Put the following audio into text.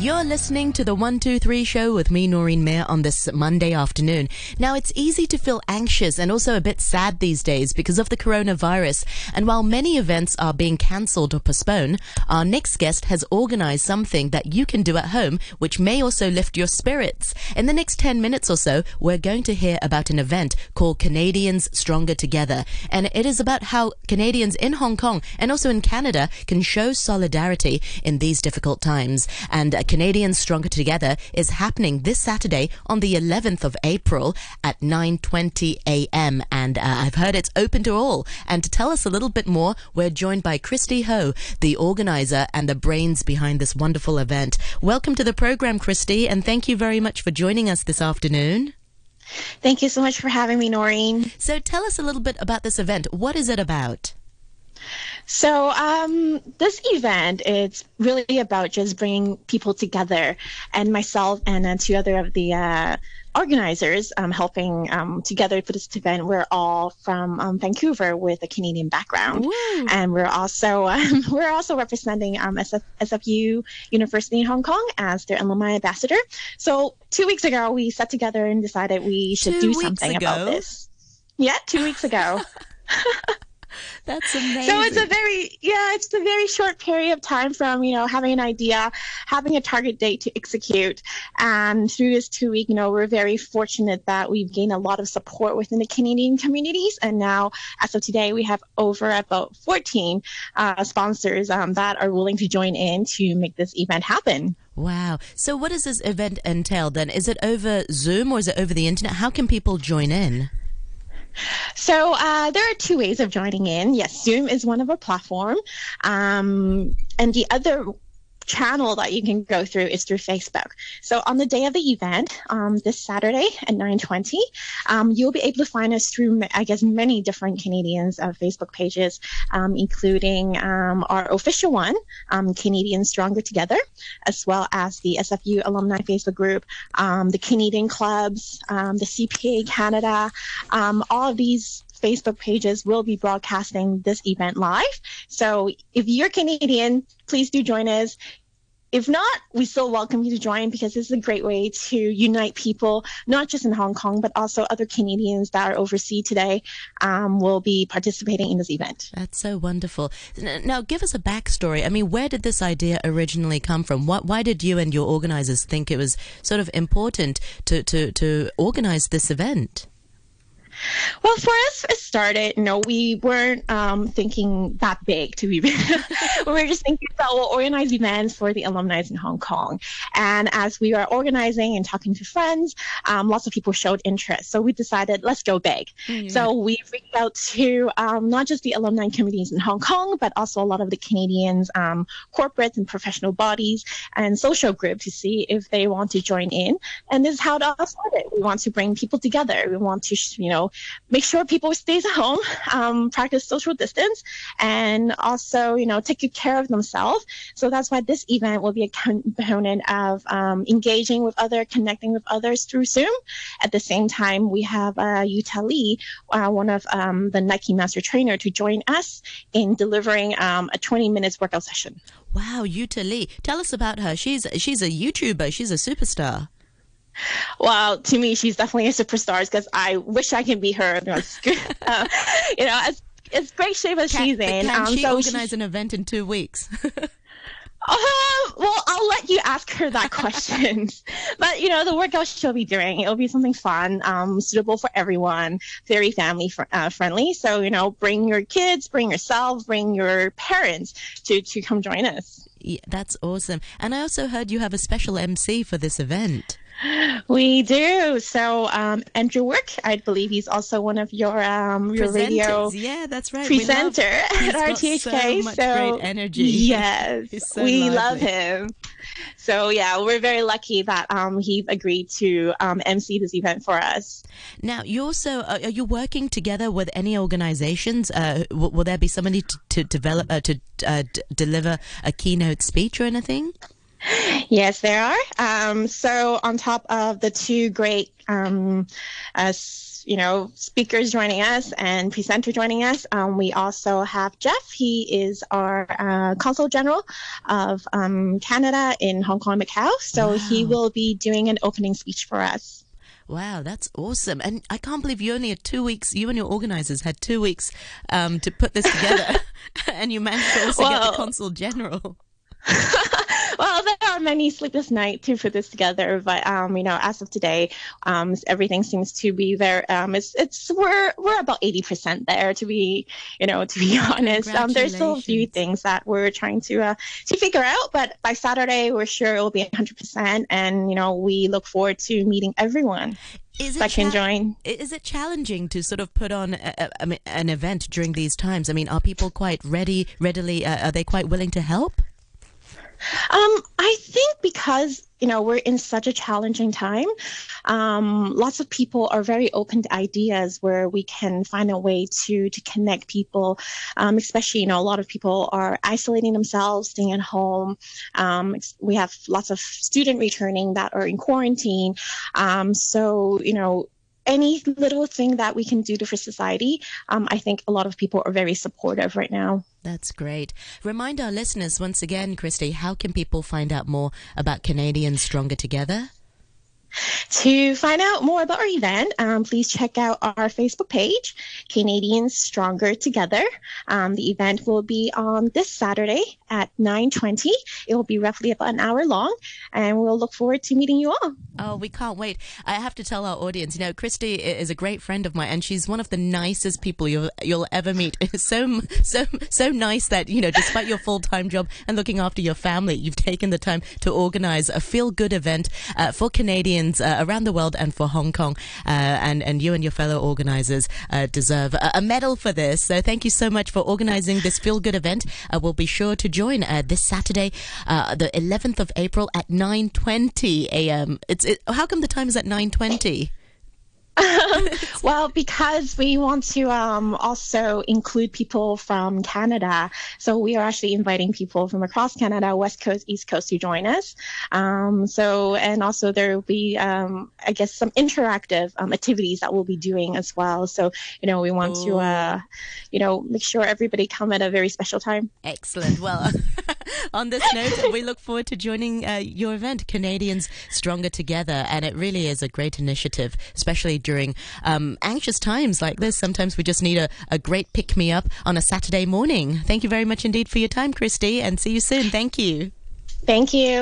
You're listening to the 123 show with me, Noreen Mayer, on this Monday afternoon. Now, it's easy to feel anxious and also a bit sad these days because of the coronavirus. And while many events are being cancelled or postponed, our next guest has organized something that you can do at home, which may also lift your spirits. In the next 10 minutes or so, we're going to hear about an event called Canadians Stronger Together. And it is about how Canadians in Hong Kong and also in Canada can show solidarity in these difficult times. And Canadians Stronger Together is happening this Saturday on the 11th of April at 9:20 a.m. and uh, I've heard it's open to all. And to tell us a little bit more, we're joined by Christy Ho, the organizer and the brains behind this wonderful event. Welcome to the program, Christy, and thank you very much for joining us this afternoon. Thank you so much for having me, Noreen. So tell us a little bit about this event. What is it about? So um, this event it's really about just bringing people together, and myself and uh, two other of the uh, organizers um, helping um, together for this event. We're all from um, Vancouver with a Canadian background, Woo. and we're also um, we're also representing um, SF, SFU University in Hong Kong as their alumni ambassador. So two weeks ago, we sat together and decided we should two do something ago? about this. Yeah, two weeks ago. That's amazing. So it's a very yeah, it's a very short period of time from you know having an idea, having a target date to execute, and through this two week, you know, we're very fortunate that we've gained a lot of support within the Canadian communities, and now as of today, we have over about 14 uh, sponsors um, that are willing to join in to make this event happen. Wow. So what does this event entail then? Is it over Zoom or is it over the internet? How can people join in? So uh, there are two ways of joining in. Yes, Zoom is one of our platform, um, and the other channel that you can go through is through Facebook. So on the day of the event, um, this Saturday at 9:20, um, you'll be able to find us through, I guess, many different Canadians uh, Facebook pages, um, including um, our official one, um, Canadians Stronger Together, as well as the SFU alumni Facebook group, um, the Canadian clubs, the CPA Canada, all of these Facebook pages will be broadcasting this event live. So if you're Canadian, please do join us. If not, we still welcome you to join because this is a great way to unite people, not just in Hong Kong, but also other Canadians that are overseas today um, will be participating in this event. That's so wonderful. Now, give us a backstory. I mean, where did this idea originally come from? What, why did you and your organizers think it was sort of important to, to, to organize this event? Well, for us, it started, you know, we weren't um, thinking that big to be. we were just thinking about we'll organize events for the alumni in Hong Kong. And as we were organizing and talking to friends, um, lots of people showed interest. So we decided, let's go big. Mm-hmm. So we reached out to um, not just the alumni communities in Hong Kong, but also a lot of the Canadians, um, corporates and professional bodies and social groups to see if they want to join in. And this is how it all started. We want to bring people together. We want to, you know, make sure people stays at home, um, practice social distance, and also, you know, take good care of themselves. So that's why this event will be a component of um, engaging with other, connecting with others through Zoom. At the same time, we have uh, Yuta Lee, uh, one of um, the Nike Master Trainer, to join us in delivering um, a 20 minutes workout session. Wow, Yuta Lee, tell us about her. She's she's a YouTuber. She's a superstar. Well, to me, she's definitely a superstar because I wish I can be her. uh, you know, as as great shape as she's in. Can um, she so organize she, an event in two weeks? Uh, well, I'll let you ask her that question. but you know, the workout she'll be doing, it'll be something fun, um, suitable for everyone, very family fr- uh, friendly. So you know, bring your kids, bring yourself, bring your parents to to come join us. Yeah, that's awesome. And I also heard you have a special MC for this event. We do. So um, Andrew Work, I believe he's also one of your um, your radio. Yeah, that's right. Presenter at RTHK. so so, great energy. Yes, so we love him. So yeah, we're very lucky that um, he agreed to um, MC this event for us. Now, you also uh, are you working together with any organizations? Uh, will, will, there be somebody to, to develop uh, to uh, d- deliver a keynote speech or anything? Yes, there are. Um, so, on top of the two great um, uh, you know, speakers joining us and presenter joining us. Um, we also have Jeff. He is our uh, Consul General of um, Canada in Hong Kong, Macau. So wow. he will be doing an opening speech for us. Wow, that's awesome. And I can't believe you only had two weeks, you and your organizers had two weeks um, to put this together. and you managed to also well, get the Consul General. well, there are many sleepless nights to put this together, but um, you know, as of today, um, everything seems to be there. Um, it's it's we're we're about eighty percent there to be, you know, to be honest. Um, there's still a few things that we're trying to uh, to figure out, but by Saturday, we're sure it will be hundred percent, and you know, we look forward to meeting everyone. Is it, cha- join. is it challenging to sort of put on a, a, an event during these times? I mean, are people quite ready, readily, uh, are they quite willing to help? Um, I think because you know we're in such a challenging time, um, lots of people are very open to ideas where we can find a way to to connect people. Um, especially, you know, a lot of people are isolating themselves, staying at home. Um, we have lots of student returning that are in quarantine. Um, so you know, any little thing that we can do for society, um, I think a lot of people are very supportive right now. That's great. Remind our listeners once again, Christy, how can people find out more about Canadians Stronger Together? To find out more about our event, um, please check out our Facebook page, Canadians Stronger Together. Um, the event will be on this Saturday at 9.20. It will be roughly about an hour long, and we'll look forward to meeting you all. Oh, we can't wait. I have to tell our audience, you know, Christy is a great friend of mine, and she's one of the nicest people you'll, you'll ever meet. so, so, so nice that, you know, despite your full-time job and looking after your family, you've taken the time to organize a feel-good event uh, for Canadians uh, around the world and for Hong Kong. Uh, and, and you and your fellow organizers uh, deserve a, a, medal for this. So thank you so much for organizing this feel-good event. Uh, we'll be sure to join this Saturday, the 11th of April at 9.20 a.m. It's it, how come the time is at 9:20? Um, well, because we want to um, also include people from Canada. So we are actually inviting people from across Canada, West Coast, East Coast to join us. Um, so, and also there will be, um, I guess, some interactive um, activities that we'll be doing as well. So, you know, we want Ooh. to, uh, you know, make sure everybody come at a very special time. Excellent. Well, on this note, we look forward to joining uh, your event, Canadians Stronger Together. And it really is a great initiative, especially during um, anxious times like this. Sometimes we just need a, a great pick me up on a Saturday morning. Thank you very much indeed for your time, Christy, and see you soon. Thank you. Thank you.